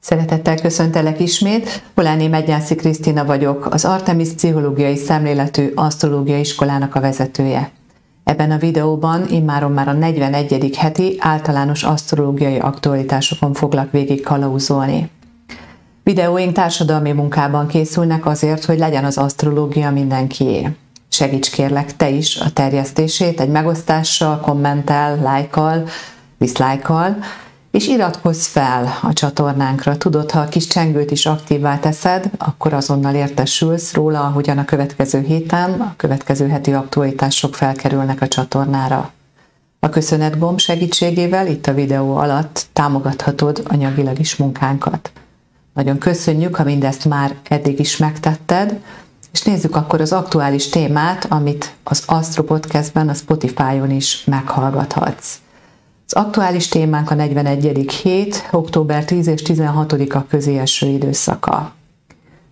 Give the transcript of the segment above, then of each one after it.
Szeretettel köszöntelek ismét. Poláni Megyászi Krisztina vagyok, az Artemis Pszichológiai Szemléletű Asztrológiai Iskolának a vezetője. Ebben a videóban immáron már a 41. heti általános asztrológiai aktualitásokon foglak végig kalauzolni. Videóink társadalmi munkában készülnek azért, hogy legyen az asztrológia mindenkié. Segíts kérlek te is a terjesztését egy megosztással, kommentel, lájkal, diszlájkal, és iratkozz fel a csatornánkra. Tudod, ha a kis csengőt is aktívvá teszed, akkor azonnal értesülsz róla, ahogyan a következő héten, a következő heti aktualitások felkerülnek a csatornára. A köszönet gomb segítségével itt a videó alatt támogathatod anyagilag is munkánkat. Nagyon köszönjük, ha mindezt már eddig is megtetted, és nézzük akkor az aktuális témát, amit az Astro Podcastben, a Spotify-on is meghallgathatsz. Az aktuális témánk a 41. hét, október 10 és 16-a közé eső időszaka.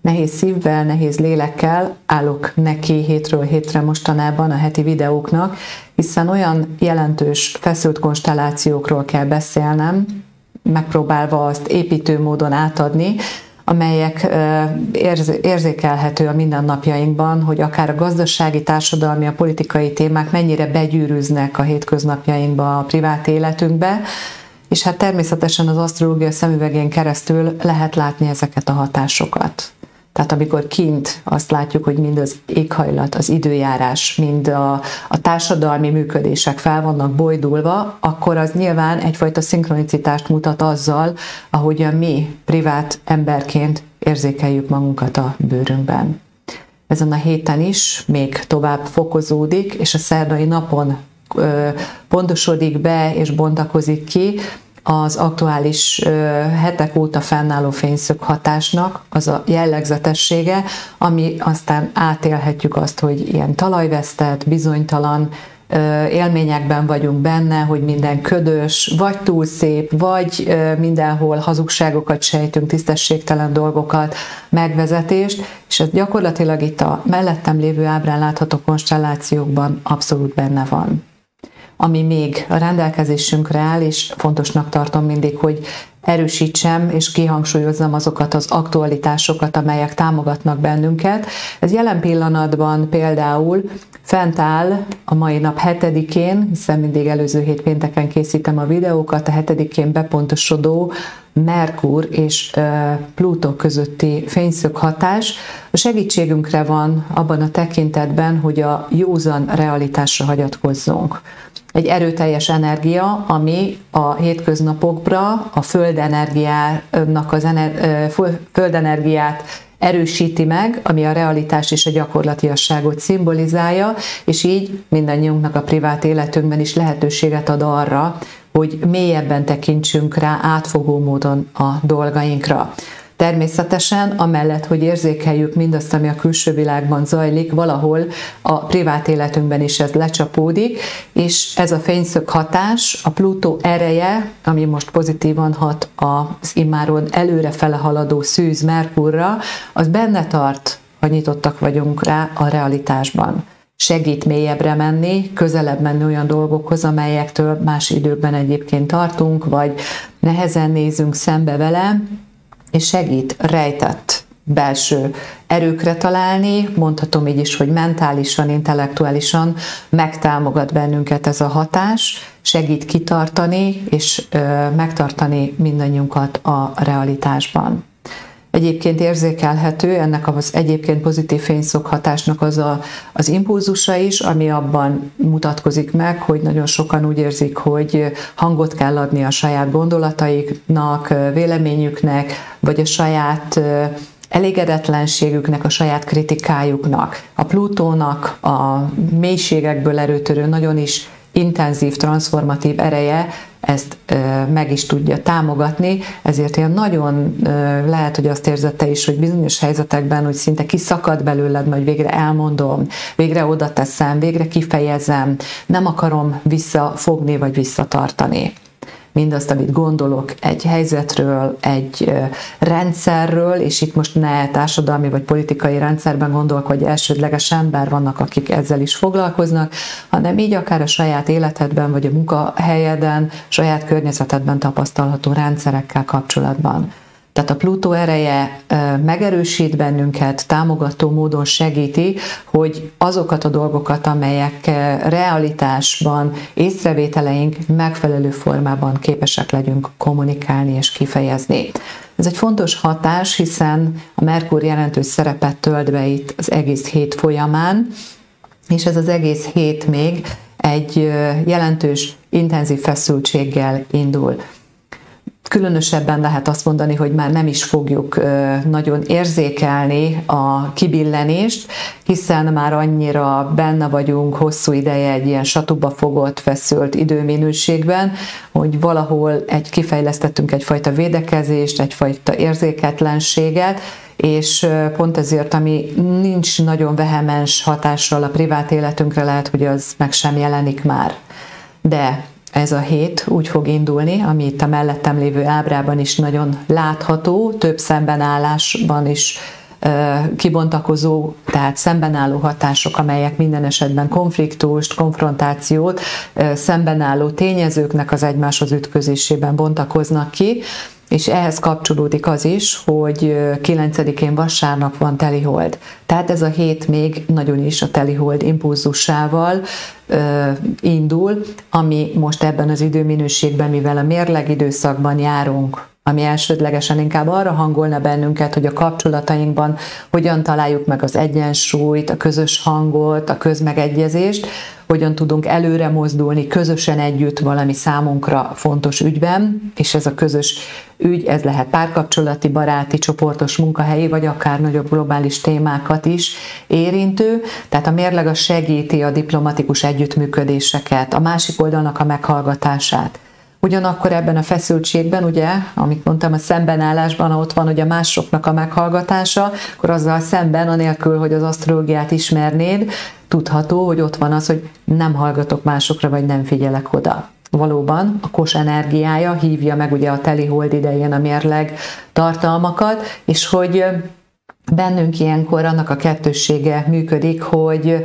Nehéz szívvel, nehéz lélekkel állok neki hétről hétre mostanában a heti videóknak, hiszen olyan jelentős feszült konstellációkról kell beszélnem, megpróbálva azt építő módon átadni, amelyek érzékelhető a mindennapjainkban, hogy akár a gazdasági, társadalmi, a politikai témák mennyire begyűrűznek a hétköznapjainkba, a privát életünkbe, és hát természetesen az asztrológia szemüvegén keresztül lehet látni ezeket a hatásokat. Tehát amikor kint azt látjuk, hogy mind az éghajlat, az időjárás, mind a, a társadalmi működések fel vannak bojdulva, akkor az nyilván egyfajta szinkronicitást mutat azzal, ahogyan mi privát emberként érzékeljük magunkat a bőrünkben. Ezen a héten is még tovább fokozódik, és a szerdai napon pontosodik be és bontakozik ki az aktuális hetek óta fennálló fényszög hatásnak az a jellegzetessége, ami aztán átélhetjük azt, hogy ilyen talajvesztett, bizonytalan, élményekben vagyunk benne, hogy minden ködös, vagy túl szép, vagy mindenhol hazugságokat sejtünk, tisztességtelen dolgokat, megvezetést, és ez gyakorlatilag itt a mellettem lévő ábrán látható konstellációkban abszolút benne van ami még a rendelkezésünkre áll, és fontosnak tartom mindig, hogy erősítsem és kihangsúlyozzam azokat az aktualitásokat, amelyek támogatnak bennünket. Ez jelen pillanatban például fent áll a mai nap hetedikén, hiszen mindig előző hét pénteken készítem a videókat, a hetedikén bepontosodó Merkur és Plutó közötti fényszög hatás a segítségünkre van abban a tekintetben, hogy a józan realitásra hagyatkozzunk egy erőteljes energia, ami a hétköznapokra a földenergiának az ener- földenergiát erősíti meg, ami a realitás és a gyakorlatiasságot szimbolizálja, és így mindannyiunknak a privát életünkben is lehetőséget ad arra, hogy mélyebben tekintsünk rá átfogó módon a dolgainkra. Természetesen, amellett, hogy érzékeljük mindazt, ami a külső világban zajlik, valahol a privát életünkben is ez lecsapódik, és ez a fényszög hatás, a Plutó ereje, ami most pozitívan hat az immáron előre fele haladó szűz Merkurra, az benne tart, ha nyitottak vagyunk rá a realitásban. Segít mélyebbre menni, közelebb menni olyan dolgokhoz, amelyektől más időkben egyébként tartunk, vagy nehezen nézünk szembe vele, és segít rejtett belső erőkre találni, mondhatom így is, hogy mentálisan, intellektuálisan megtámogat bennünket ez a hatás, segít kitartani és megtartani mindannyiunkat a realitásban. Egyébként érzékelhető ennek az egyébként pozitív fényszokhatásnak az a, az impulzusa is, ami abban mutatkozik meg, hogy nagyon sokan úgy érzik, hogy hangot kell adni a saját gondolataiknak, véleményüknek, vagy a saját elégedetlenségüknek, a saját kritikájuknak, a Plutónak a mélységekből erőtörő, nagyon is intenzív, transformatív ereje ezt meg is tudja támogatni, ezért ilyen nagyon lehet, hogy azt érzette is, hogy bizonyos helyzetekben, hogy szinte kiszakad belőled, majd végre elmondom, végre oda teszem, végre kifejezem, nem akarom visszafogni vagy visszatartani mindazt, amit gondolok egy helyzetről, egy rendszerről, és itt most ne társadalmi vagy politikai rendszerben gondolok, hogy elsődlegesen, bár vannak, akik ezzel is foglalkoznak, hanem így akár a saját életedben, vagy a munkahelyeden, saját környezetedben tapasztalható rendszerekkel kapcsolatban. Tehát a Plutó ereje megerősít bennünket, támogató módon segíti, hogy azokat a dolgokat, amelyek realitásban észrevételeink megfelelő formában képesek legyünk kommunikálni és kifejezni. Ez egy fontos hatás, hiszen a Merkur jelentős szerepet tölt be itt az egész hét folyamán, és ez az egész hét még egy jelentős, intenzív feszültséggel indul. Különösebben lehet azt mondani, hogy már nem is fogjuk nagyon érzékelni a kibillenést, hiszen már annyira benne vagyunk hosszú ideje egy ilyen satuba fogott, feszült időminőségben, hogy valahol egy kifejlesztettünk egyfajta védekezést, egyfajta érzéketlenséget, és pont ezért, ami nincs nagyon vehemens hatással a privát életünkre, lehet, hogy az meg sem jelenik már. De ez a hét úgy fog indulni, ami itt a mellettem lévő ábrában is nagyon látható, több szembenállásban is kibontakozó, tehát szembenálló hatások, amelyek minden esetben konfliktust, konfrontációt, szembenálló tényezőknek az egymáshoz ütközésében bontakoznak ki, és ehhez kapcsolódik az is, hogy 9-én vasárnap van telihold. Tehát ez a hét még nagyon is a telihold impulzusával ö, indul, ami most ebben az időminőségben, mivel a mérleg időszakban járunk, ami elsődlegesen inkább arra hangolna bennünket, hogy a kapcsolatainkban hogyan találjuk meg az egyensúlyt, a közös hangot, a közmegegyezést, hogyan tudunk előre mozdulni közösen együtt valami számunkra fontos ügyben, és ez a közös ügy, ez lehet párkapcsolati, baráti, csoportos, munkahelyi, vagy akár nagyobb globális témákat is érintő. Tehát a mérleg a segíti a diplomatikus együttműködéseket, a másik oldalnak a meghallgatását. Ugyanakkor ebben a feszültségben, ugye, amit mondtam, a szembenállásban, ott van ugye másoknak a meghallgatása, akkor azzal szemben, anélkül, hogy az asztrológiát ismernéd, tudható, hogy ott van az, hogy nem hallgatok másokra, vagy nem figyelek oda. Valóban a kos energiája hívja meg ugye a teli hold idején a mérleg tartalmakat, és hogy bennünk ilyenkor annak a kettőssége működik, hogy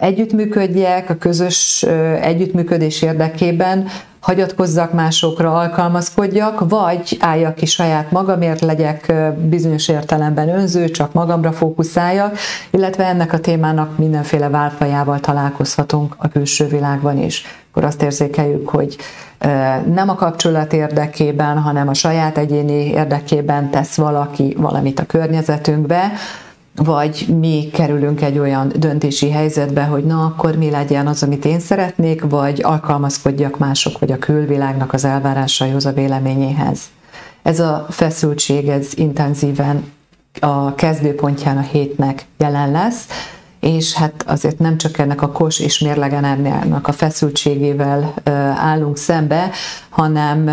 együttműködjek a közös együttműködés érdekében, hagyatkozzak másokra, alkalmazkodjak, vagy álljak ki saját magamért, legyek bizonyos értelemben önző, csak magamra fókuszáljak, illetve ennek a témának mindenféle válfajával találkozhatunk a külső világban is. Akkor azt érzékeljük, hogy nem a kapcsolat érdekében, hanem a saját egyéni érdekében tesz valaki valamit a környezetünkbe, vagy mi kerülünk egy olyan döntési helyzetbe, hogy na, akkor mi legyen az, amit én szeretnék, vagy alkalmazkodjak mások, vagy a külvilágnak az elvárásaihoz, a véleményéhez. Ez a feszültség, ez intenzíven a kezdőpontján a hétnek jelen lesz, és hát azért nem csak ennek a kos és mérlegenerniának a feszültségével állunk szembe, hanem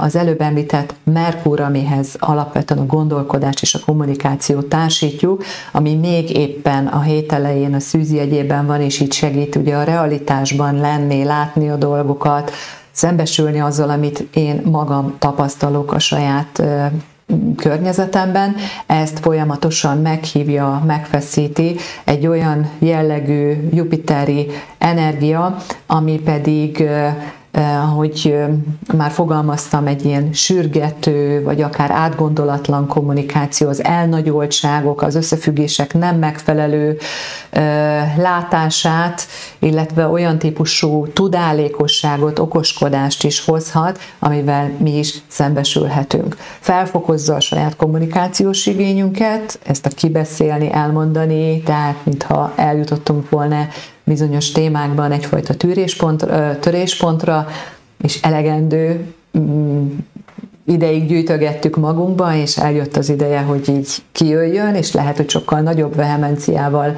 az előbb említett Merkur, amihez alapvetően a gondolkodás és a kommunikációt társítjuk, ami még éppen a hét elején a szűzi egyében van, és így segít ugye a realitásban lenni, látni a dolgokat, szembesülni azzal, amit én magam tapasztalok a saját környezetemben, ezt folyamatosan meghívja, megfeszíti egy olyan jellegű jupiteri energia, ami pedig hogy már fogalmaztam, egy ilyen sürgető, vagy akár átgondolatlan kommunikáció, az elnagyoltságok, az összefüggések nem megfelelő látását, illetve olyan típusú tudálékosságot, okoskodást is hozhat, amivel mi is szembesülhetünk. Felfokozza a saját kommunikációs igényünket, ezt a kibeszélni, elmondani, tehát mintha eljutottunk volna bizonyos témákban egyfajta tűréspont, töréspontra, és elegendő mm, ideig gyűjtögettük magunkba, és eljött az ideje, hogy így kijöjjön, és lehet, hogy sokkal nagyobb vehemenciával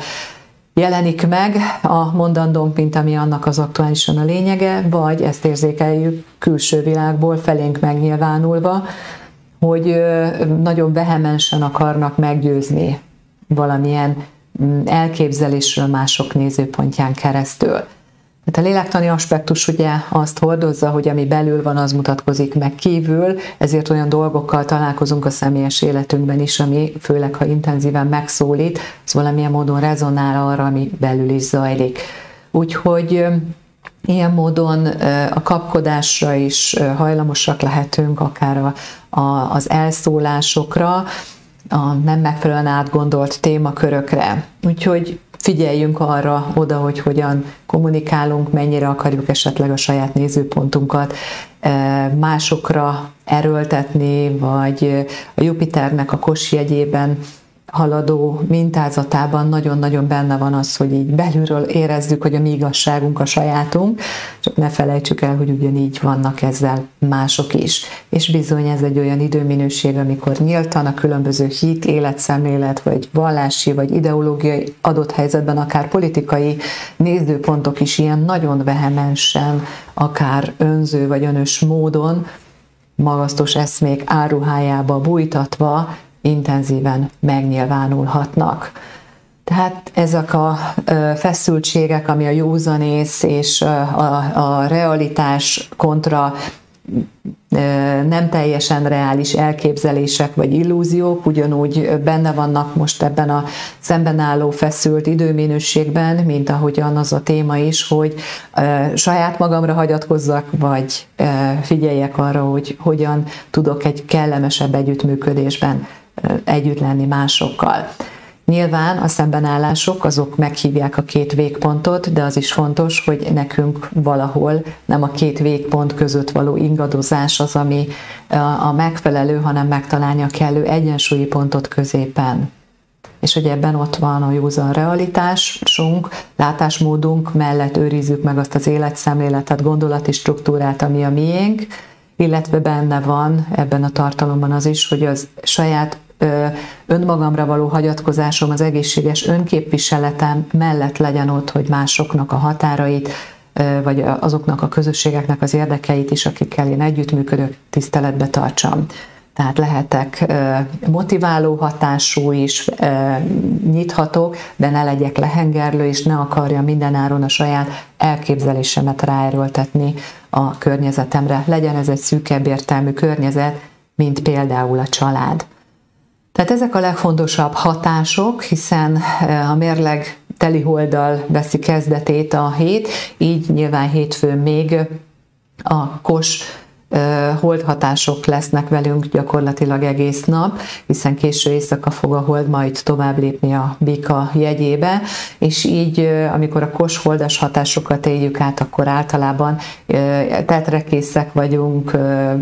jelenik meg a mondandónk, mint ami annak az aktuálisan a lényege, vagy ezt érzékeljük külső világból felénk megnyilvánulva, hogy nagyon vehemensen akarnak meggyőzni valamilyen elképzelésről mások nézőpontján keresztül. Tehát a lélektani aspektus ugye azt hordozza, hogy ami belül van, az mutatkozik meg kívül, ezért olyan dolgokkal találkozunk a személyes életünkben is, ami főleg, ha intenzíven megszólít, az valamilyen módon rezonál arra, ami belül is zajlik. Úgyhogy Ilyen módon a kapkodásra is hajlamosak lehetünk, akár a, a, az elszólásokra, a nem megfelelően átgondolt témakörökre. Úgyhogy figyeljünk arra oda, hogy hogyan kommunikálunk, mennyire akarjuk esetleg a saját nézőpontunkat másokra erőltetni, vagy a Jupiternek a kos jegyében haladó mintázatában nagyon-nagyon benne van az, hogy így belülről érezzük, hogy a mi igazságunk a sajátunk, csak ne felejtsük el, hogy ugyanígy vannak ezzel mások is. És bizony ez egy olyan időminőség, amikor nyíltan a különböző hit, életszemlélet, vagy vallási, vagy ideológiai adott helyzetben akár politikai nézőpontok is ilyen nagyon vehemensen, akár önző vagy önös módon magasztos eszmék áruhájába bújtatva intenzíven megnyilvánulhatnak. Tehát ezek a feszültségek, ami a józanész és a, a realitás kontra nem teljesen reális elképzelések vagy illúziók, ugyanúgy benne vannak most ebben a szemben álló feszült időminőségben, mint ahogyan az a téma is, hogy saját magamra hagyatkozzak, vagy figyeljek arra, hogy hogyan tudok egy kellemesebb együttműködésben együtt lenni másokkal. Nyilván a szembenállások azok meghívják a két végpontot, de az is fontos, hogy nekünk valahol nem a két végpont között való ingadozás az, ami a megfelelő, hanem megtalálni a kellő egyensúlyi pontot középen. És hogy ebben ott van a józan realitásunk, látásmódunk mellett őrizzük meg azt az életszemléletet, gondolati struktúrát, ami a miénk, illetve benne van ebben a tartalomban az is, hogy az saját önmagamra való hagyatkozásom, az egészséges önképviseletem mellett legyen ott, hogy másoknak a határait, vagy azoknak a közösségeknek az érdekeit is, akikkel én együttműködök, tiszteletbe tartsam. Tehát lehetek motiváló hatású is, nyithatok, de ne legyek lehengerlő, és ne akarja mindenáron a saját elképzelésemet ráerőltetni a környezetemre. Legyen ez egy szűkebb értelmű környezet, mint például a család. Tehát ezek a legfontosabb hatások, hiszen a mérleg teliholdal veszi kezdetét a hét, így nyilván hétfőn még a kos holdhatások lesznek velünk gyakorlatilag egész nap, hiszen késő éjszaka fog a hold majd tovább lépni a bika jegyébe, és így, amikor a kos holdas hatásokat éljük át, akkor általában tetrekészek vagyunk,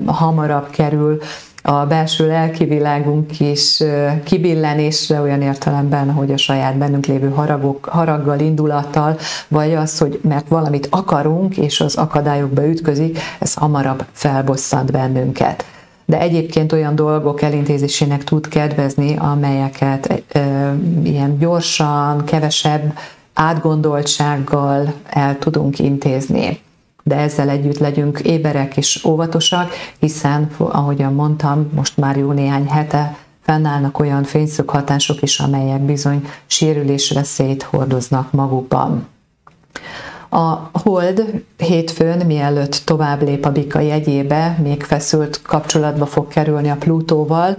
hamarabb kerül a belső lelki világunk is kibillenésre olyan értelemben, hogy a saját bennünk lévő haragok, haraggal, indulattal, vagy az, hogy mert valamit akarunk, és az akadályokba ütközik, ez hamarabb felbosszant bennünket. De egyébként olyan dolgok elintézésének tud kedvezni, amelyeket e, ilyen gyorsan, kevesebb átgondoltsággal el tudunk intézni de ezzel együtt legyünk éberek és óvatosak, hiszen, ahogyan mondtam, most már jó néhány hete fennállnak olyan fényszöghatások is, amelyek bizony sérülésveszélyt hordoznak magukban. A hold hétfőn, mielőtt tovább lép a bika jegyébe, még feszült kapcsolatba fog kerülni a Plutóval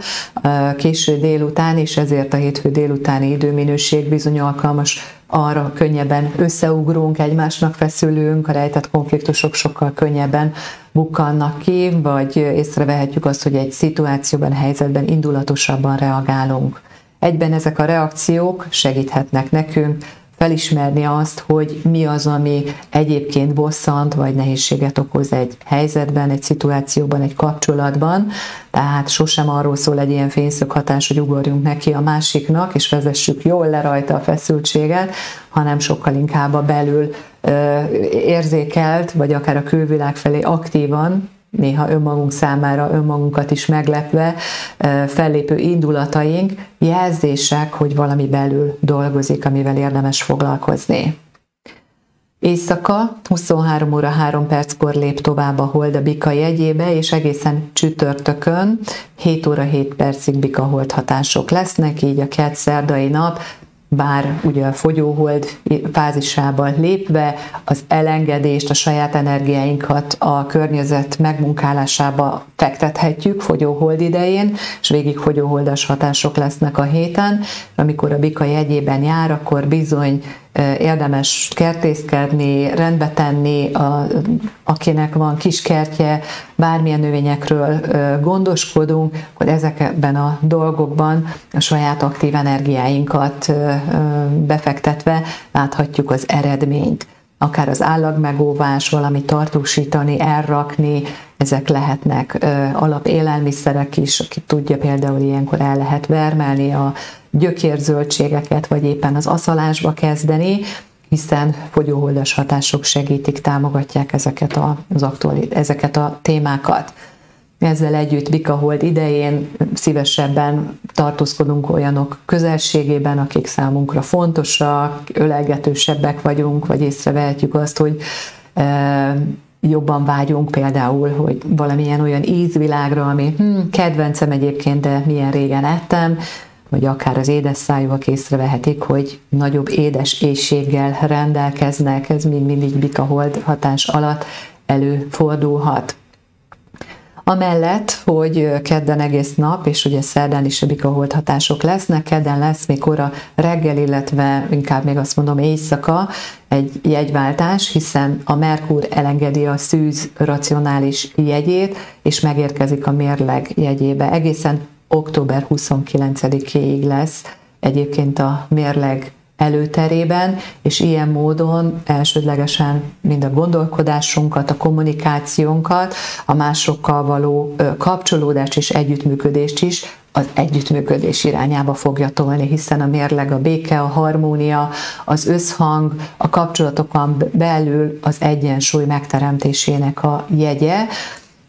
késő délután, és ezért a hétfő délutáni időminőség bizony alkalmas arra könnyebben összeugrunk, egymásnak feszülünk, a rejtett konfliktusok sokkal könnyebben bukkannak ki, vagy észrevehetjük azt, hogy egy szituációban, helyzetben indulatosabban reagálunk. Egyben ezek a reakciók segíthetnek nekünk felismerni azt, hogy mi az, ami egyébként bosszant vagy nehézséget okoz egy helyzetben, egy szituációban, egy kapcsolatban. Tehát sosem arról szól egy ilyen fényszöghatás, hogy ugorjunk neki a másiknak, és vezessük jól le rajta a feszültséget, hanem sokkal inkább a belül érzékelt, vagy akár a külvilág felé aktívan néha önmagunk számára, önmagunkat is meglepve fellépő indulataink, jelzések, hogy valami belül dolgozik, amivel érdemes foglalkozni. Éjszaka 23 óra 3 perckor lép tovább a hold a bika jegyébe, és egészen csütörtökön 7 óra 7 percig bika hold hatások lesznek, így a kett szerdai nap bár ugye a fogyóhold fázisában lépve az elengedést, a saját energiáinkat a környezet megmunkálásába fektethetjük fogyóhold idején, és végig fogyóholdas hatások lesznek a héten. Amikor a bika jegyében jár, akkor bizony érdemes kertészkedni, rendbe tenni, a, akinek van kiskertje, bármilyen növényekről gondoskodunk, hogy ezekben a dolgokban a saját aktív energiáinkat befektetve láthatjuk az eredményt. Akár az állagmegóvás, valami tartósítani, elrakni, ezek lehetnek ö, alapélelmiszerek is, aki tudja például ilyenkor el lehet vermelni a gyökérzöldségeket, vagy éppen az aszalásba kezdeni, hiszen fogyóholdas hatások segítik, támogatják ezeket a, az aktuali, ezeket a témákat. Ezzel együtt Bikahold idején szívesebben tartózkodunk olyanok közelségében, akik számunkra fontosak, ölegetősebbek vagyunk, vagy észrevehetjük azt, hogy jobban vágyunk például, hogy valamilyen olyan ízvilágra, ami hm, kedvencem egyébként, de milyen régen ettem, vagy akár az édes szájúak észrevehetik, hogy nagyobb édes éjséggel rendelkeznek, ez mind mindig bikahold hatás alatt előfordulhat. Amellett, hogy kedden egész nap, és ugye szerdán is a bikaholt hatások lesznek, kedden lesz mikor a reggel, illetve inkább még azt mondom éjszaka egy jegyváltás, hiszen a Merkur elengedi a szűz racionális jegyét, és megérkezik a mérleg jegyébe. Egészen október 29-éig lesz egyébként a mérleg előterében, és ilyen módon elsődlegesen mind a gondolkodásunkat, a kommunikációnkat, a másokkal való kapcsolódást és együttműködést is az együttműködés irányába fogja tolni, hiszen a mérleg, a béke, a harmónia, az összhang, a kapcsolatokon belül az egyensúly megteremtésének a jegye,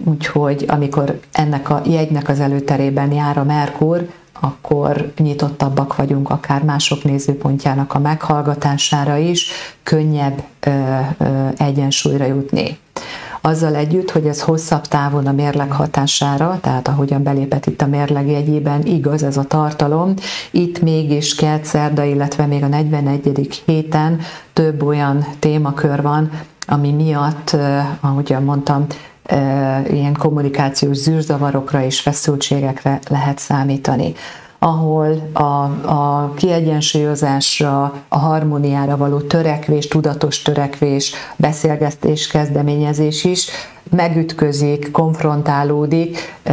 úgyhogy amikor ennek a jegynek az előterében jár a Merkur, akkor nyitottabbak vagyunk akár mások nézőpontjának a meghallgatására is, könnyebb ö, ö, egyensúlyra jutni. Azzal együtt, hogy ez hosszabb távon a mérleg hatására, tehát ahogyan belépett itt a mérleg jegyében, igaz ez a tartalom, itt mégis kelt szerda, illetve még a 41. héten több olyan témakör van, ami miatt, ahogyan mondtam, ilyen kommunikációs zűrzavarokra és feszültségekre lehet számítani ahol a, a kiegyensúlyozásra, a harmóniára való törekvés, tudatos törekvés, beszélgetés, kezdeményezés is megütközik, konfrontálódik ö,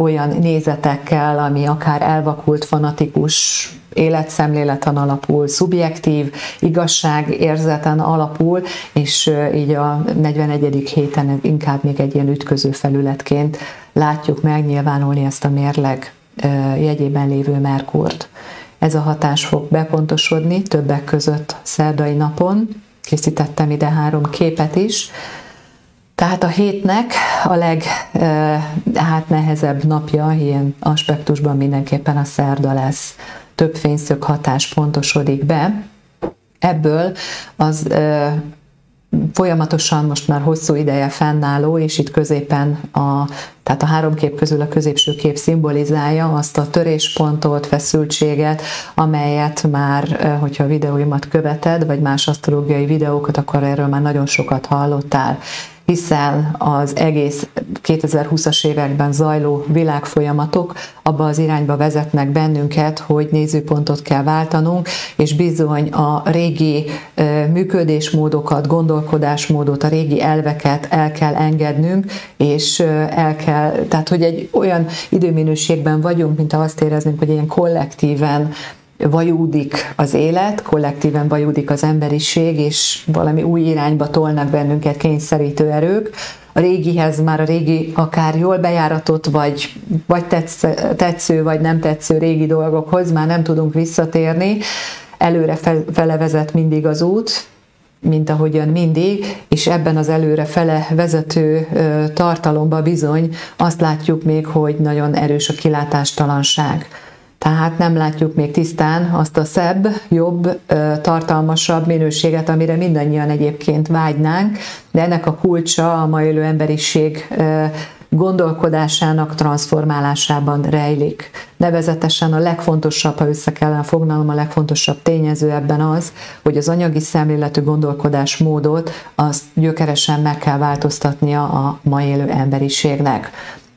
olyan nézetekkel, ami akár elvakult, fanatikus életszemléleten alapul, szubjektív, igazság érzeten alapul, és így a 41. héten inkább még egy ilyen ütköző felületként látjuk megnyilvánulni ezt a mérleg jegyében lévő Merkurt. Ez a hatás fog bepontosodni többek között szerdai napon, készítettem ide három képet is, tehát a hétnek a leg hát nehezebb napja ilyen aspektusban mindenképpen a szerda lesz. Több fényszög hatás pontosodik be. Ebből az folyamatosan most már hosszú ideje fennálló, és itt középen a, tehát a három kép közül a középső kép szimbolizálja azt a töréspontot, feszültséget, amelyet már, hogyha a videóimat követed, vagy más asztrológiai videókat, akkor erről már nagyon sokat hallottál hiszen az egész 2020-as években zajló világfolyamatok abba az irányba vezetnek bennünket, hogy nézőpontot kell váltanunk, és bizony a régi működésmódokat, gondolkodásmódot, a régi elveket el kell engednünk, és el kell, tehát hogy egy olyan időminőségben vagyunk, mint ha azt éreznünk, hogy ilyen kollektíven vajúdik az élet, kollektíven vajúdik az emberiség, és valami új irányba tolnak bennünket kényszerítő erők. A régihez már a régi akár jól bejáratott, vagy, vagy tetsz, tetsző, vagy nem tetsző régi dolgokhoz már nem tudunk visszatérni. Előre fele vezet mindig az út, mint ahogyan mindig, és ebben az előre fele vezető tartalomba bizony azt látjuk még, hogy nagyon erős a kilátástalanság tehát nem látjuk még tisztán azt a szebb, jobb, tartalmasabb minőséget, amire mindannyian egyébként vágynánk, de ennek a kulcsa a ma élő emberiség gondolkodásának transformálásában rejlik. Nevezetesen a legfontosabb, ha össze kellene foglalnom, a legfontosabb tényező ebben az, hogy az anyagi szemléletű gondolkodásmódot azt gyökeresen meg kell változtatnia a ma élő emberiségnek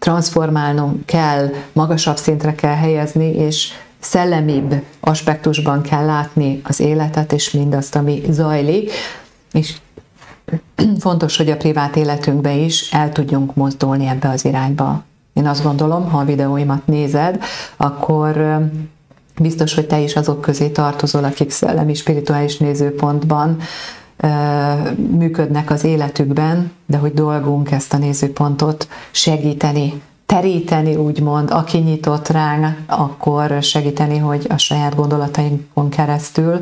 transformálnunk kell, magasabb szintre kell helyezni, és szellemibb aspektusban kell látni az életet és mindazt, ami zajlik, és fontos, hogy a privát életünkbe is el tudjunk mozdulni ebbe az irányba. Én azt gondolom, ha a videóimat nézed, akkor biztos, hogy te is azok közé tartozol, akik szellemi, spirituális nézőpontban működnek az életükben, de hogy dolgunk ezt a nézőpontot segíteni, teríteni, úgymond, aki nyitott ránk, akkor segíteni, hogy a saját gondolatainkon keresztül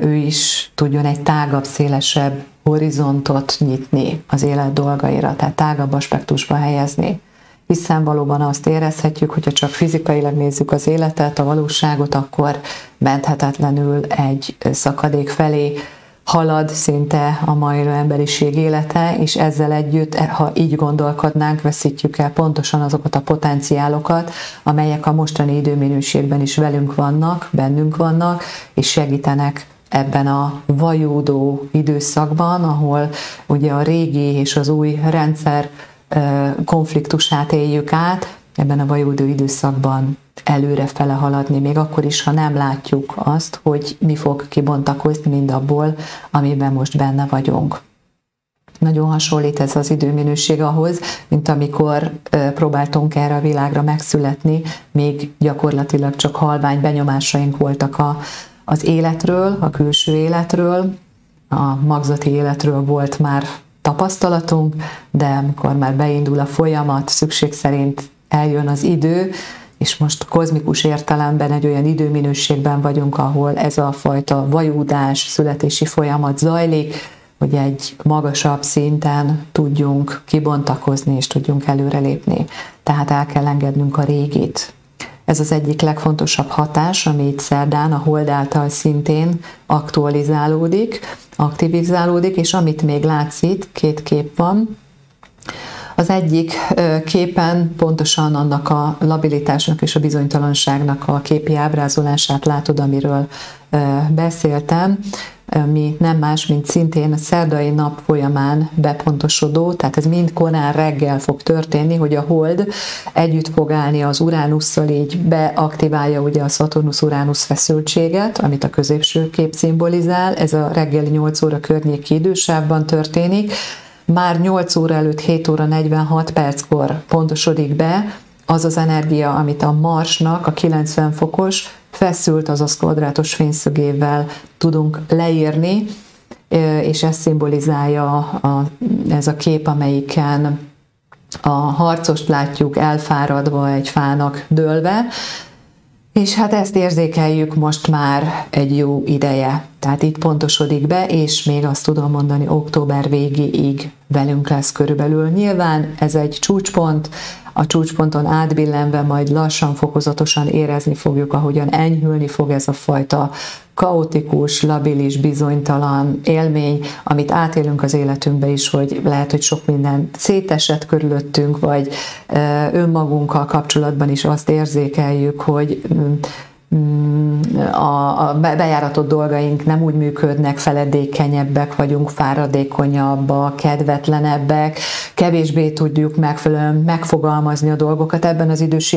ő is tudjon egy tágabb, szélesebb horizontot nyitni az élet dolgaira, tehát tágabb aspektusba helyezni. Hiszen valóban azt érezhetjük, hogyha csak fizikailag nézzük az életet, a valóságot, akkor menthetetlenül egy szakadék felé halad szinte a mai emberiség élete, és ezzel együtt, ha így gondolkodnánk, veszítjük el pontosan azokat a potenciálokat, amelyek a mostani időminőségben is velünk vannak, bennünk vannak, és segítenek ebben a vajódó időszakban, ahol ugye a régi és az új rendszer konfliktusát éljük át, ebben a vajódó időszakban előre fele haladni, még akkor is, ha nem látjuk azt, hogy mi fog kibontakozni mind abból, amiben most benne vagyunk. Nagyon hasonlít ez az időminőség ahhoz, mint amikor próbáltunk erre a világra megszületni, még gyakorlatilag csak halvány benyomásaink voltak a, az életről, a külső életről, a magzati életről volt már tapasztalatunk, de amikor már beindul a folyamat, szükség szerint eljön az idő, és most kozmikus értelemben egy olyan időminőségben vagyunk, ahol ez a fajta vajúdás, születési folyamat zajlik, hogy egy magasabb szinten tudjunk kibontakozni és tudjunk előrelépni. Tehát el kell engednünk a régit. Ez az egyik legfontosabb hatás, ami itt szerdán a hold által szintén aktualizálódik, aktivizálódik, és amit még látsz itt, két kép van, az egyik képen pontosan annak a labilitásnak és a bizonytalanságnak a képi ábrázolását látod, amiről beszéltem, mi nem más, mint szintén a szerdai nap folyamán bepontosodó, tehát ez mind korán reggel fog történni, hogy a hold együtt fog állni az Uránusszal, így beaktiválja ugye a Saturnus-Uránusz feszültséget, amit a középső kép szimbolizál, ez a reggeli 8 óra környéki idősávban történik, már 8 óra előtt 7 óra 46 perckor pontosodik be az az energia, amit a Marsnak a 90 fokos feszült, azaz kvadrátos fényszögével tudunk leírni, és ez szimbolizálja a, ez a kép, amelyiken a harcost látjuk elfáradva egy fának dőlve, és hát ezt érzékeljük most már egy jó ideje. Tehát itt pontosodik be, és még azt tudom mondani, október végéig velünk lesz körülbelül. Nyilván ez egy csúcspont, a csúcsponton átbillenve majd lassan, fokozatosan érezni fogjuk, ahogyan enyhülni fog ez a fajta kaotikus, labilis, bizonytalan élmény, amit átélünk az életünkbe is, hogy lehet, hogy sok minden szétesett körülöttünk, vagy önmagunkkal kapcsolatban is azt érzékeljük, hogy mm, a, a bejáratott dolgaink nem úgy működnek, feledékenyebbek vagyunk, fáradékonyabbak, kedvetlenebbek, kevésbé tudjuk megfelelően megfogalmazni a dolgokat. Ebben az idős,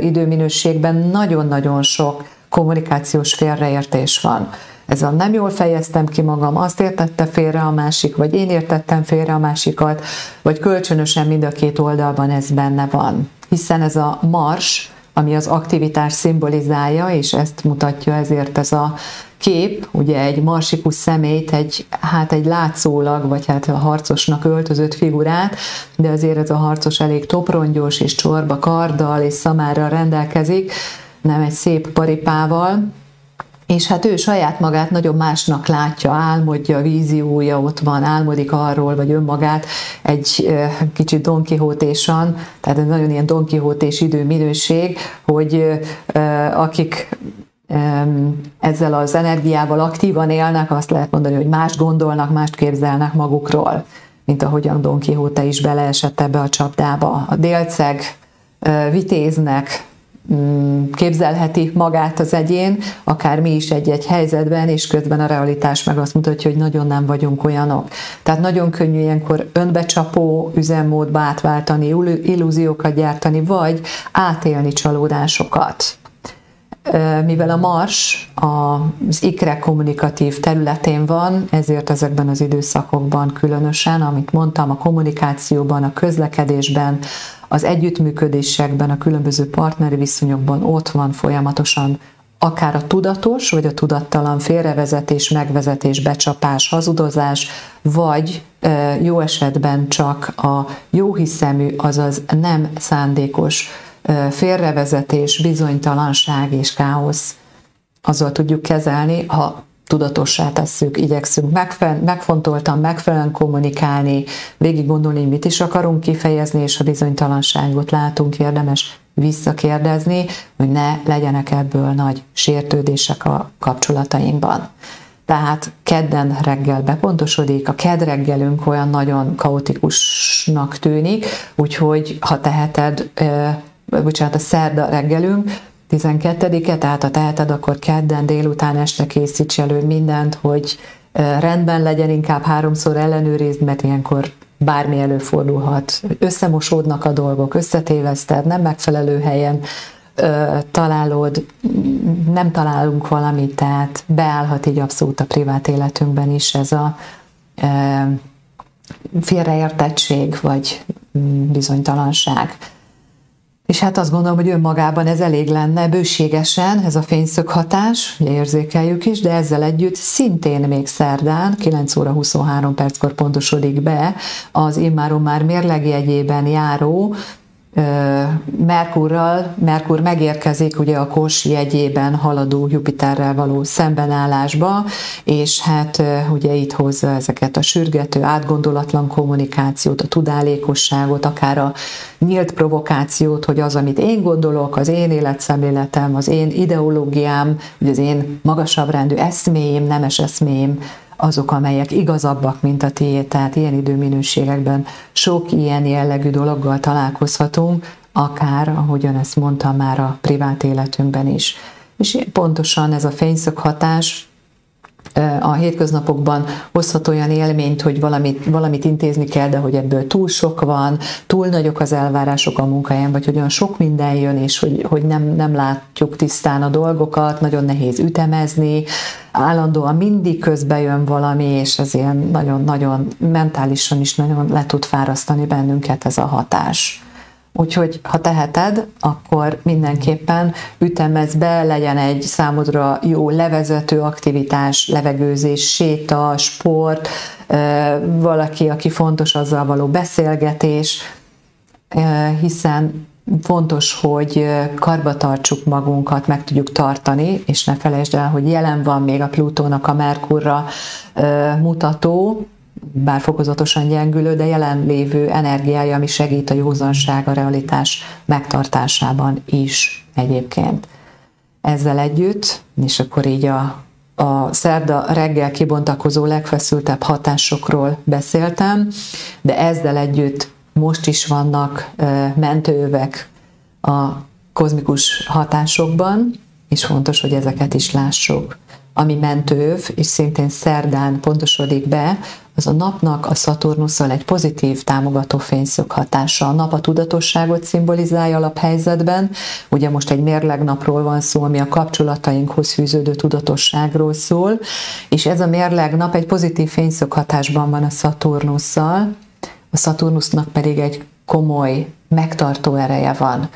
időminőségben nagyon-nagyon sok kommunikációs félreértés van. Ez a nem jól fejeztem ki magam, azt értette félre a másik, vagy én értettem félre a másikat, vagy kölcsönösen mind a két oldalban ez benne van. Hiszen ez a mars, ami az aktivitás szimbolizálja, és ezt mutatja ezért ez a kép, ugye egy marsikus szemét, egy, hát egy látszólag, vagy hát a harcosnak öltözött figurát, de azért ez a harcos elég toprongyos és csorba karddal és szamárral rendelkezik, nem egy szép paripával, és hát ő saját magát nagyon másnak látja, álmodja, víziója ott van, álmodik arról, vagy önmagát egy kicsit donkihótésan, tehát ez nagyon ilyen donkihótés időminőség, hogy akik ezzel az energiával aktívan élnek, azt lehet mondani, hogy más gondolnak, mást képzelnek magukról, mint ahogyan Don Quixote is beleesett ebbe a csapdába. A délceg vitéznek, képzelheti magát az egyén, akár mi is egy-egy helyzetben, és közben a realitás meg azt mutatja, hogy nagyon nem vagyunk olyanok. Tehát nagyon könnyű ilyenkor önbecsapó üzemmódba átváltani, illúziókat gyártani, vagy átélni csalódásokat. Mivel a Mars az ikrek kommunikatív területén van, ezért ezekben az időszakokban különösen, amit mondtam, a kommunikációban, a közlekedésben, az együttműködésekben, a különböző partneri viszonyokban ott van folyamatosan akár a tudatos, vagy a tudattalan félrevezetés, megvezetés, becsapás, hazudozás, vagy jó esetben csak a jóhiszemű, azaz nem szándékos félrevezetés, bizonytalanság és káosz. Azzal tudjuk kezelni, ha tudatossá tesszük, igyekszünk megfe- megfontoltan, megfelelően kommunikálni, végig gondolni, mit is akarunk kifejezni, és a bizonytalanságot látunk, érdemes visszakérdezni, hogy ne legyenek ebből nagy sértődések a kapcsolatainkban. Tehát kedden reggel bepontosodik, a kedd reggelünk olyan nagyon kaotikusnak tűnik, úgyhogy ha teheted, bocsánat, a szerda reggelünk, 12-e, tehát ha teheted, akkor kedden délután este készíts elő mindent, hogy rendben legyen, inkább háromszor ellenőrizd, mert ilyenkor bármi előfordulhat. Összemosódnak a dolgok, összetéveszted, nem megfelelő helyen találod, nem találunk valamit, tehát beállhat így abszolút a privát életünkben is ez a félreértettség vagy bizonytalanság. És hát azt gondolom, hogy önmagában ez elég lenne bőségesen, ez a fényszög hatás, érzékeljük is, de ezzel együtt szintén még szerdán, 9 óra 23 perckor pontosodik be az immáron már mérlegjegyében járó Merkurral, Merkur megérkezik ugye a Kos jegyében haladó Jupiterrel való szembenállásba, és hát ugye itt hozza ezeket a sürgető, átgondolatlan kommunikációt, a tudálékosságot, akár a nyílt provokációt, hogy az, amit én gondolok, az én életszemléletem, az én ideológiám, vagy az én magasabb rendű eszméim, nemes eszméim, azok, amelyek igazabbak, mint a tiéd, tehát ilyen időminőségekben sok ilyen jellegű dologgal találkozhatunk, akár, ahogyan ezt mondtam már a privát életünkben is. És pontosan ez a fényszög hatás a hétköznapokban hozhat olyan élményt, hogy valamit, valamit intézni kell, de hogy ebből túl sok van, túl nagyok az elvárások a munkahelyen, vagy hogy olyan sok minden jön, és hogy, hogy nem, nem látjuk tisztán a dolgokat, nagyon nehéz ütemezni, állandóan mindig közbe jön valami, és ez ilyen nagyon-nagyon mentálisan is nagyon le tud fárasztani bennünket ez a hatás. Úgyhogy ha teheted, akkor mindenképpen ütemez be, legyen egy számodra jó levezető aktivitás, levegőzés, séta, sport, valaki, aki fontos azzal való beszélgetés, hiszen fontos, hogy karba tartsuk magunkat, meg tudjuk tartani, és ne felejtsd el, hogy jelen van még a Plutónak a Merkurra mutató, bár fokozatosan gyengülő, de jelenlévő energiája, ami segít a józanság, a realitás megtartásában is egyébként. Ezzel együtt, és akkor így a, a szerda reggel kibontakozó legfeszültebb hatásokról beszéltem, de ezzel együtt most is vannak mentőövek a kozmikus hatásokban, és fontos, hogy ezeket is lássuk. Ami mentőv, és szintén szerdán pontosodik be, az a napnak a Szaturnusszal egy pozitív támogató fényszög hatása. A nap a tudatosságot szimbolizálja alaphelyzetben, ugye most egy mérlegnapról van szó, ami a kapcsolatainkhoz fűződő tudatosságról szól, és ez a mérlegnap egy pozitív fényszög hatásban van a Szaturnusszal, a Szaturnusznak pedig egy komoly, megtartó ereje van.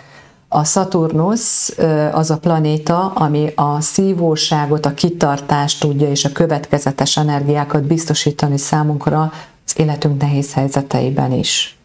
A Szaturnusz az a planéta, ami a szívóságot, a kitartást tudja és a következetes energiákat biztosítani számunkra az életünk nehéz helyzeteiben is.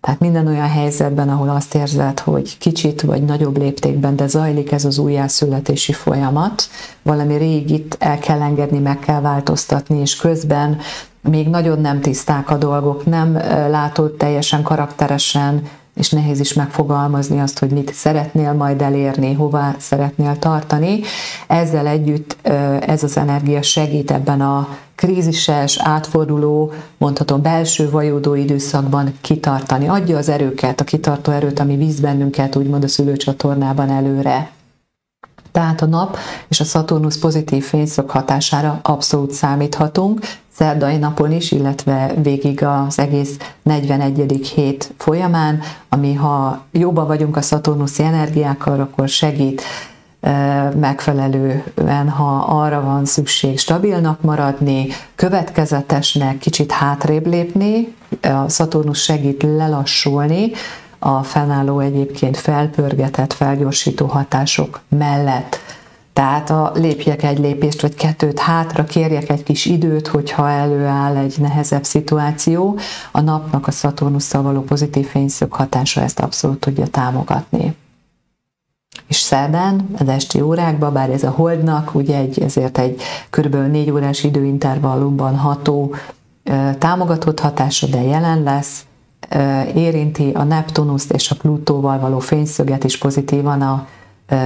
Tehát minden olyan helyzetben, ahol azt érzed, hogy kicsit vagy nagyobb léptékben, de zajlik ez az újjászületési folyamat, valami régit el kell engedni, meg kell változtatni, és közben még nagyon nem tiszták a dolgok, nem látod teljesen karakteresen, és nehéz is megfogalmazni azt, hogy mit szeretnél majd elérni, hová szeretnél tartani. Ezzel együtt ez az energia segít ebben a krízises, átforduló, mondhatom belső vajódó időszakban kitartani. Adja az erőket, a kitartó erőt, ami víz bennünket, úgymond a szülőcsatornában előre. Tehát a nap és a Szaturnusz pozitív fényszög hatására abszolút számíthatunk, szerdai napon is, illetve végig az egész 41. hét folyamán, ami ha jóban vagyunk a szaturnuszi energiákkal, akkor segít megfelelően, ha arra van szükség stabilnak maradni, következetesnek, kicsit hátrébb lépni, a Saturnus segít lelassulni, a fennálló egyébként felpörgetett, felgyorsító hatások mellett. Tehát a lépjek egy lépést vagy kettőt hátra, kérjek egy kis időt, hogyha előáll egy nehezebb szituáció, a napnak a Szaturnusszal való pozitív fényszög hatása ezt abszolút tudja támogatni. És szerdán, az esti órákban, bár ez a holdnak, ugye egy, ezért egy kb. 4 órás időintervallumban ható támogatott hatása, de jelen lesz, érinti a Neptunuszt és a Plutóval való fényszöget is pozitívan a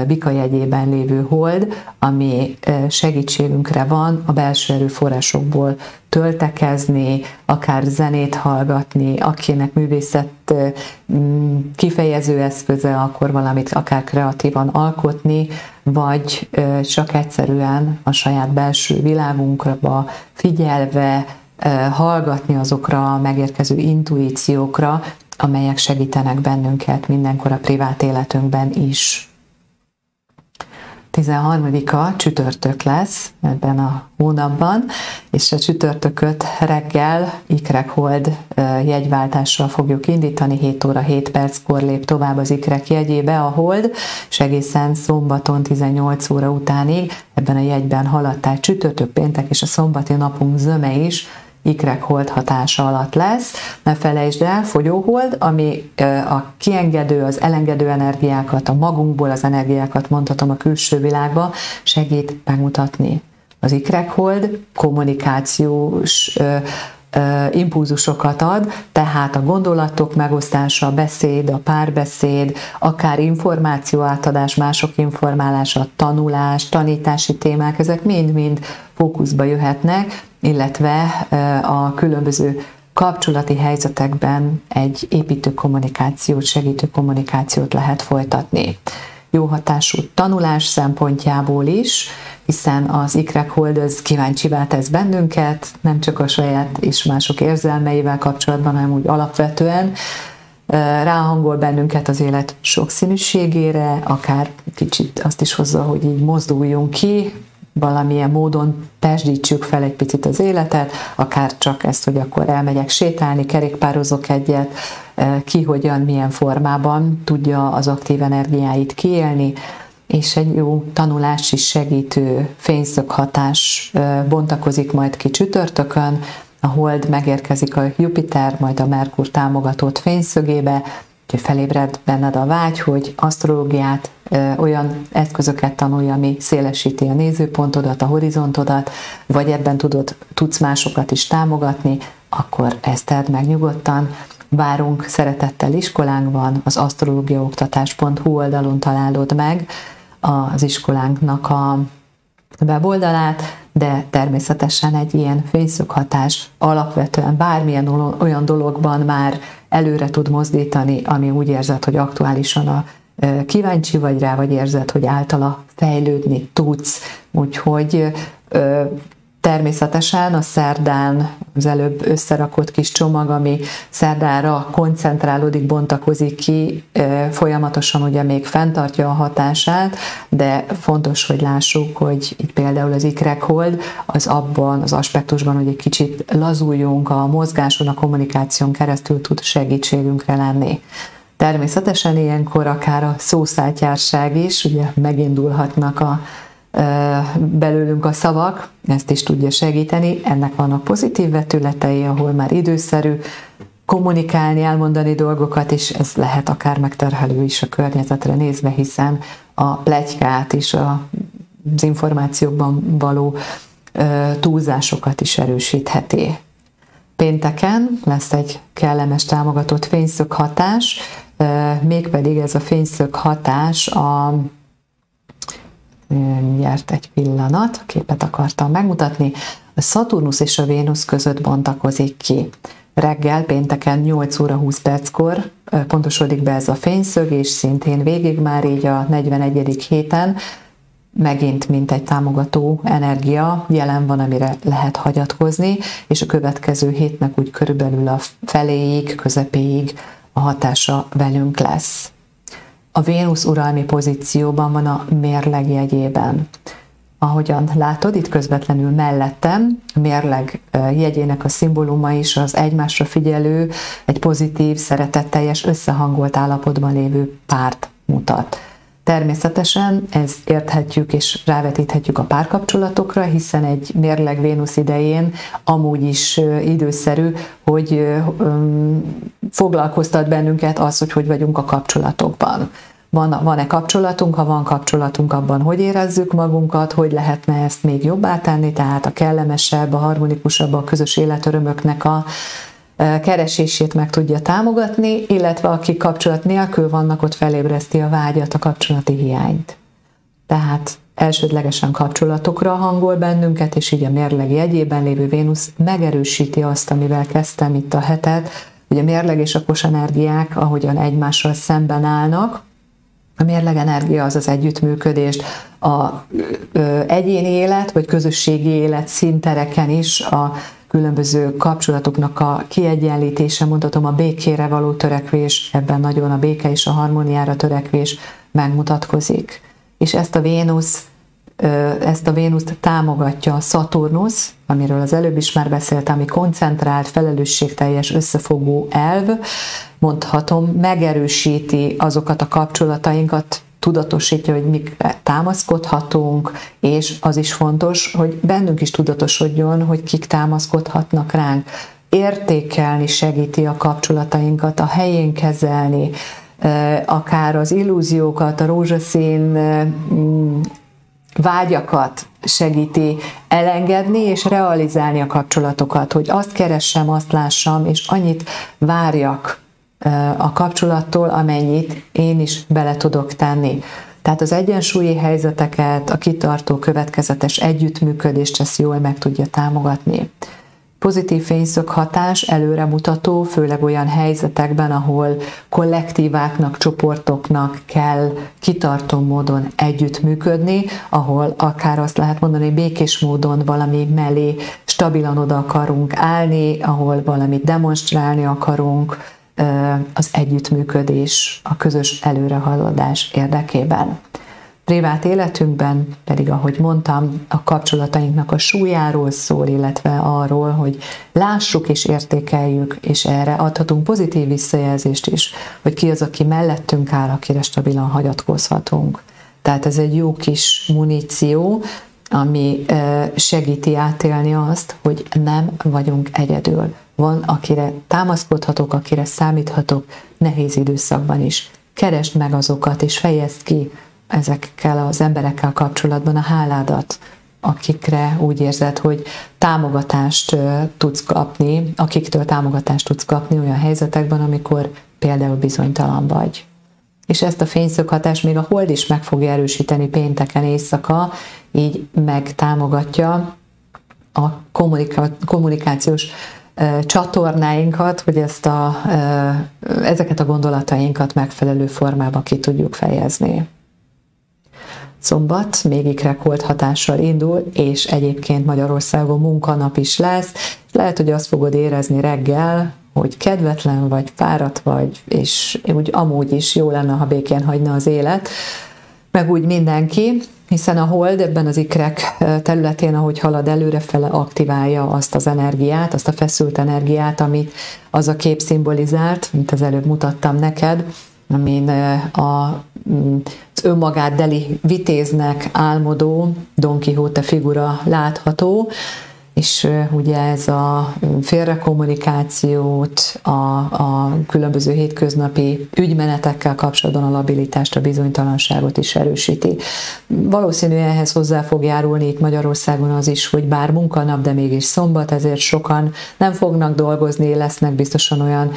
Bika jegyében lévő hold, ami segítségünkre van a belső erőforrásokból töltekezni, akár zenét hallgatni, akinek művészet kifejező eszköze, akkor valamit akár kreatívan alkotni, vagy csak egyszerűen a saját belső világunkra figyelve, hallgatni azokra a megérkező intuíciókra, amelyek segítenek bennünket mindenkor a privát életünkben is. 13-a csütörtök lesz ebben a hónapban, és a csütörtököt reggel Ikrek Hold jegyváltással fogjuk indítani, 7 óra 7 perckor lép tovább az Ikrek jegyébe a Hold, és egészen szombaton 18 óra utánig ebben a jegyben haladt, tehát csütörtök, péntek és a szombati napunk zöme is ikrek-hold hatása alatt lesz. Ne felejtsd el, fogyóhold, ami a kiengedő, az elengedő energiákat, a magunkból az energiákat mondhatom a külső világba, segít megmutatni. Az ikrek-hold kommunikációs impulzusokat ad, tehát a gondolatok megosztása, a beszéd, a párbeszéd, akár információ átadás, mások informálása, tanulás, tanítási témák, ezek mind-mind fókuszba jöhetnek, illetve a különböző kapcsolati helyzetekben egy építő kommunikációt, segítő kommunikációt lehet folytatni. Jó hatású tanulás szempontjából is, hiszen az ikrek hold az kíváncsivá tesz bennünket, nem csak a saját és mások érzelmeivel kapcsolatban, hanem úgy alapvetően, ráhangol bennünket az élet sokszínűségére, akár kicsit azt is hozza, hogy így mozduljunk ki, valamilyen módon pesdítsük fel egy picit az életet, akár csak ezt, hogy akkor elmegyek sétálni, kerékpározok egyet, ki hogyan, milyen formában tudja az aktív energiáit kiélni, és egy jó tanulás is segítő fényszöghatás bontakozik majd ki csütörtökön, a hold megérkezik a Jupiter, majd a Merkur támogatott fényszögébe, úgyhogy felébred benned a vágy, hogy asztrológiát, olyan eszközöket tanulj, ami szélesíti a nézőpontodat, a horizontodat, vagy ebben tudod, tudsz másokat is támogatni, akkor ezt tedd meg nyugodtan. Várunk szeretettel iskolánkban, az asztrológiaoktatás.hu oldalon találod meg az iskolánknak a weboldalát, de természetesen egy ilyen fényszöghatás alapvetően bármilyen olyan dologban már előre tud mozdítani, ami úgy érzed, hogy aktuálisan a kíváncsi vagy rá, vagy érzed, hogy általa fejlődni tudsz. Úgyhogy Természetesen a szerdán az előbb összerakott kis csomag, ami szerdára koncentrálódik, bontakozik ki, folyamatosan ugye még fenntartja a hatását, de fontos, hogy lássuk, hogy itt például az ikrekhold az abban az aspektusban, hogy egy kicsit lazuljunk a mozgáson, a kommunikáción keresztül tud segítségünkre lenni. Természetesen ilyenkor akár a szószátyárság is, ugye megindulhatnak a belőlünk a szavak, ezt is tudja segíteni. Ennek vannak pozitív vetületei, ahol már időszerű kommunikálni, elmondani dolgokat, és ez lehet akár megterhelő is a környezetre nézve, hiszen a plegykát is a, az információkban való túlzásokat is erősítheti. Pénteken lesz egy kellemes támogatott fényszög hatás, mégpedig ez a fényszög hatás a mindjárt egy pillanat, képet akartam megmutatni, a Saturnus és a Vénusz között bontakozik ki. Reggel, pénteken 8 óra 20 perckor pontosodik be ez a fényszög, és szintén végig már így a 41. héten megint mint egy támogató energia jelen van, amire lehet hagyatkozni, és a következő hétnek úgy körülbelül a feléig, közepéig a hatása velünk lesz. A Vénusz uralmi pozícióban van a mérleg jegyében. Ahogyan látod, itt közvetlenül mellettem a mérleg jegyének a szimbóluma is az egymásra figyelő, egy pozitív, szeretetteljes, összehangolt állapotban lévő párt mutat. Természetesen ezt érthetjük és rávetíthetjük a párkapcsolatokra, hiszen egy mérleg Vénusz idején amúgy is időszerű, hogy foglalkoztat bennünket az, hogy hogy vagyunk a kapcsolatokban. Van, van-e kapcsolatunk, ha van kapcsolatunk abban, hogy érezzük magunkat, hogy lehetne ezt még jobbá tenni, tehát a kellemesebb, a harmonikusabb, a közös életörömöknek a keresését meg tudja támogatni, illetve akik kapcsolat nélkül vannak, ott felébreszti a vágyat, a kapcsolati hiányt. Tehát elsődlegesen kapcsolatokra hangol bennünket, és így a mérleg jegyében lévő Vénusz megerősíti azt, amivel kezdtem itt a hetet, hogy a mérleg és a kos energiák ahogyan egymással szemben állnak, a mérleg energia az az együttműködést, a ö, egyéni élet vagy közösségi élet szintereken is a különböző kapcsolatoknak a kiegyenlítése, mondhatom a békére való törekvés, ebben nagyon a béke és a harmóniára törekvés megmutatkozik. És ezt a Vénusz ezt a Vénuszt támogatja a Szaturnusz, amiről az előbb is már beszéltem, ami koncentrált, felelősségteljes, összefogó elv, mondhatom, megerősíti azokat a kapcsolatainkat, tudatosítja, hogy mik támaszkodhatunk, és az is fontos, hogy bennünk is tudatosodjon, hogy kik támaszkodhatnak ránk. Értékelni segíti a kapcsolatainkat, a helyén kezelni, akár az illúziókat, a rózsaszín vágyakat segíti elengedni és realizálni a kapcsolatokat, hogy azt keressem, azt lássam, és annyit várjak a kapcsolattól, amennyit én is bele tudok tenni. Tehát az egyensúlyi helyzeteket, a kitartó, következetes együttműködést ezt jól meg tudja támogatni. Pozitív fényszög hatás előremutató, főleg olyan helyzetekben, ahol kollektíváknak, csoportoknak kell kitartó módon együttműködni, ahol akár azt lehet mondani, hogy békés módon valami mellé stabilan oda akarunk állni, ahol valamit demonstrálni akarunk, az együttműködés, a közös előrehaladás érdekében. Privát életünkben pedig, ahogy mondtam, a kapcsolatainknak a súlyáról szól, illetve arról, hogy lássuk és értékeljük, és erre adhatunk pozitív visszajelzést is, hogy ki az, aki mellettünk áll, akire stabilan hagyatkozhatunk. Tehát ez egy jó kis muníció, ami segíti átélni azt, hogy nem vagyunk egyedül. Van, akire támaszkodhatok, akire számíthatok nehéz időszakban is. Keresd meg azokat, és fejezd ki ezekkel az emberekkel kapcsolatban a háládat, akikre úgy érzed, hogy támogatást tudsz kapni, akiktől támogatást tudsz kapni olyan helyzetekben, amikor például bizonytalan vagy. És ezt a fényszöghatást még a hold is meg fogja erősíteni pénteken éjszaka, így megtámogatja a kommuniká- kommunikációs csatornáinkat, hogy ezt a, ezeket a gondolatainkat megfelelő formában ki tudjuk fejezni. Szombat még ikrekolt hatással indul, és egyébként Magyarországon munkanap is lesz. Lehet, hogy azt fogod érezni reggel, hogy kedvetlen vagy, fáradt vagy, és úgy amúgy is jó lenne, ha békén hagyna az élet, meg úgy mindenki, hiszen a hold ebben az ikrek területén, ahogy halad előrefele, aktiválja azt az energiát, azt a feszült energiát, amit az a kép szimbolizált, mint az előbb mutattam neked, amin a, mm, az önmagát deli vitéznek álmodó Don Quixote figura látható, és ugye ez a félrekommunikációt, a, a különböző hétköznapi ügymenetekkel kapcsolatban a labilitást, a bizonytalanságot is erősíti. Valószínűleg ehhez hozzá fog járulni itt Magyarországon az is, hogy bár munkanap, de mégis szombat, ezért sokan nem fognak dolgozni, lesznek biztosan olyan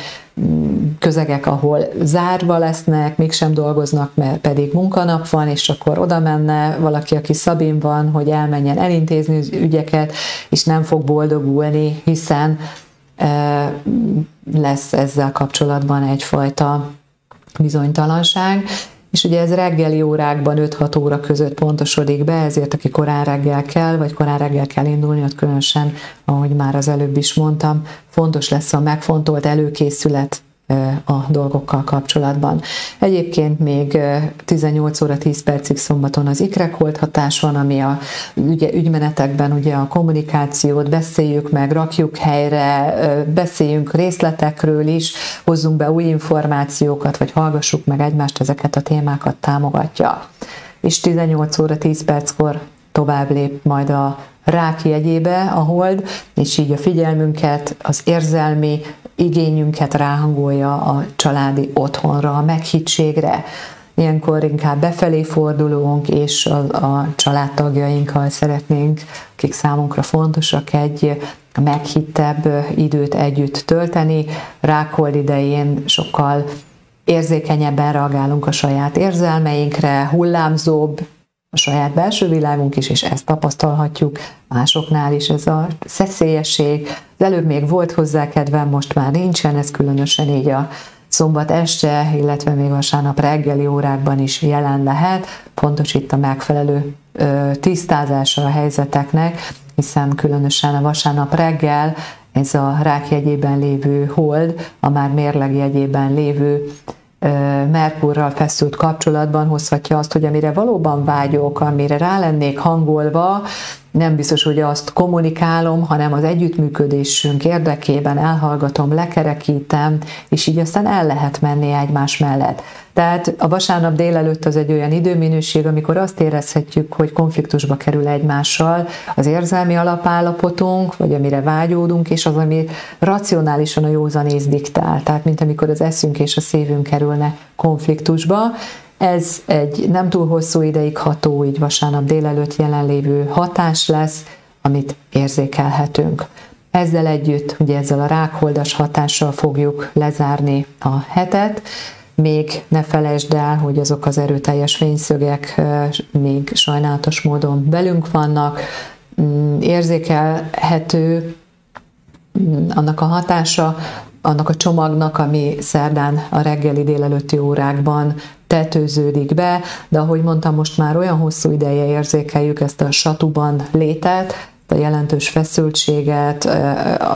közegek, ahol zárva lesznek, mégsem dolgoznak, mert pedig munkanap van, és akkor oda menne valaki, aki szabin van, hogy elmenjen elintézni az ügyeket, és nem fog boldogulni, hiszen e, lesz ezzel kapcsolatban egyfajta bizonytalanság, és ugye ez reggeli órákban 5-6 óra között pontosodik be, ezért aki korán reggel kell, vagy korán reggel kell indulni, ott különösen, ahogy már az előbb is mondtam, fontos lesz a megfontolt előkészület a dolgokkal kapcsolatban. Egyébként még 18 óra 10 percig szombaton az ikrekholt hatás van, ami a ugye, ügymenetekben ugye a kommunikációt beszéljük meg, rakjuk helyre, beszéljünk részletekről is, hozzunk be új információkat, vagy hallgassuk meg egymást, ezeket a témákat támogatja. És 18 óra 10 perckor tovább lép majd a rák jegyébe a hold, és így a figyelmünket, az érzelmi igényünket ráhangolja a családi otthonra, a meghittségre. Ilyenkor inkább befelé fordulunk, és a, a családtagjainkkal szeretnénk, akik számunkra fontosak, egy meghittebb időt együtt tölteni. Rákhold idején sokkal érzékenyebben reagálunk a saját érzelmeinkre, hullámzóbb, a saját belső világunk is, és ezt tapasztalhatjuk másoknál is, ez a szeszélyesség. Az előbb még volt hozzá kedvem, most már nincsen, ez különösen így a szombat este, illetve még vasárnap reggeli órákban is jelen lehet. Pontos itt a megfelelő tisztázása a helyzeteknek, hiszen különösen a vasárnap reggel ez a rák jegyében lévő hold, a már mérleg jegyében lévő Merkurral feszült kapcsolatban hozhatja azt, hogy amire valóban vágyok, amire rá lennék hangolva, nem biztos, hogy azt kommunikálom, hanem az együttműködésünk érdekében elhallgatom, lekerekítem, és így aztán el lehet menni egymás mellett. Tehát a vasárnap délelőtt az egy olyan időminőség, amikor azt érezhetjük, hogy konfliktusba kerül egymással az érzelmi alapállapotunk, vagy amire vágyódunk, és az, ami racionálisan a józanész diktál. Tehát, mint amikor az eszünk és a szívünk kerülne konfliktusba, ez egy nem túl hosszú ideig ható, így vasárnap délelőtt jelenlévő hatás lesz, amit érzékelhetünk. Ezzel együtt, ugye ezzel a rákholdas hatással fogjuk lezárni a hetet, még ne felejtsd el, hogy azok az erőteljes fényszögek még sajnálatos módon belünk vannak, mm, érzékelhető mm, annak a hatása, annak a csomagnak, ami szerdán a reggeli délelőtti órákban tetőződik be, de ahogy mondtam, most már olyan hosszú ideje érzékeljük ezt a satuban létet, a jelentős feszültséget,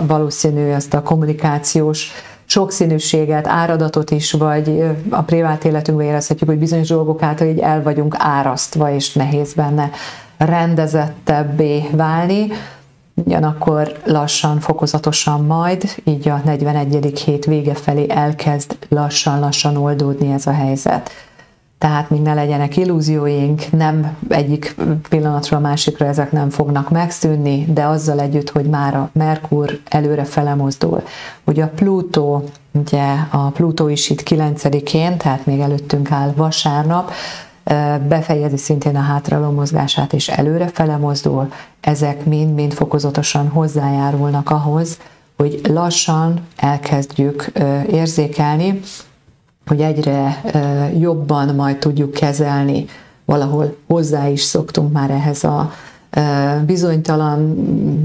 valószínű ezt a kommunikációs sokszínűséget, áradatot is, vagy a privát életünkben érezhetjük, hogy bizonyos dolgok által így el vagyunk árasztva, és nehéz benne rendezettebbé válni. Ugyanakkor lassan, fokozatosan majd, így a 41. hét vége felé elkezd lassan-lassan oldódni ez a helyzet. Tehát még ne legyenek illúzióink, nem egyik pillanatról a másikra ezek nem fognak megszűnni, de azzal együtt, hogy már a Merkur előre fele mozdul. Ugye a Plutó, ugye a Plutó is itt 9-én, tehát még előttünk áll vasárnap, befejezi szintén a hátraló mozgását, és előre fele mozdul, ezek mind-mind fokozatosan hozzájárulnak ahhoz, hogy lassan elkezdjük érzékelni, hogy egyre jobban majd tudjuk kezelni, valahol hozzá is szoktunk már ehhez a bizonytalan,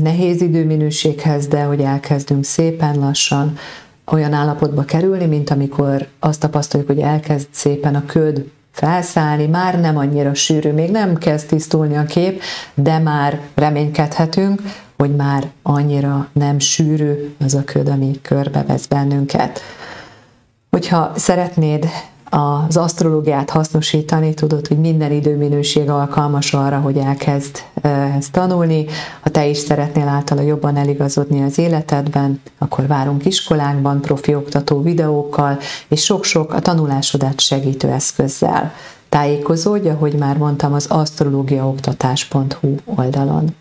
nehéz időminőséghez, de hogy elkezdünk szépen lassan olyan állapotba kerülni, mint amikor azt tapasztaljuk, hogy elkezd szépen a köd felszállni, már nem annyira sűrű, még nem kezd tisztulni a kép, de már reménykedhetünk, hogy már annyira nem sűrű az a köd, ami körbevesz bennünket. Hogyha szeretnéd az asztrológiát hasznosítani, tudod, hogy minden időminőség alkalmas arra, hogy elkezd ezt tanulni. Ha te is szeretnél általa jobban eligazodni az életedben, akkor várunk iskolánkban, profi oktató videókkal, és sok-sok a tanulásodat segítő eszközzel. Tájékozódj, ahogy már mondtam, az asztrológiaoktatás.hu oldalon.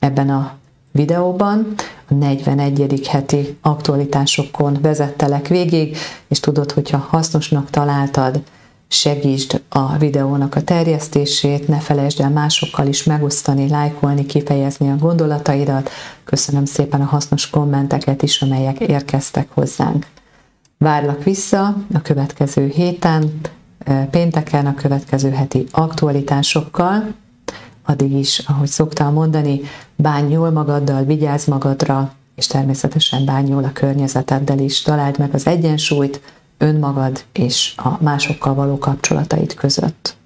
Ebben a videóban a 41. heti aktualitásokon vezettelek végig, és tudod, hogyha hasznosnak találtad, segítsd a videónak a terjesztését, ne felejtsd el másokkal is megosztani, lájkolni, kifejezni a gondolataidat. Köszönöm szépen a hasznos kommenteket is, amelyek érkeztek hozzánk. Várlak vissza a következő héten, pénteken a következő heti aktualitásokkal, addig is, ahogy szoktam mondani, bánj jól magaddal, vigyázz magadra, és természetesen bánj jól a környezeteddel is. Találd meg az egyensúlyt önmagad és a másokkal való kapcsolataid között.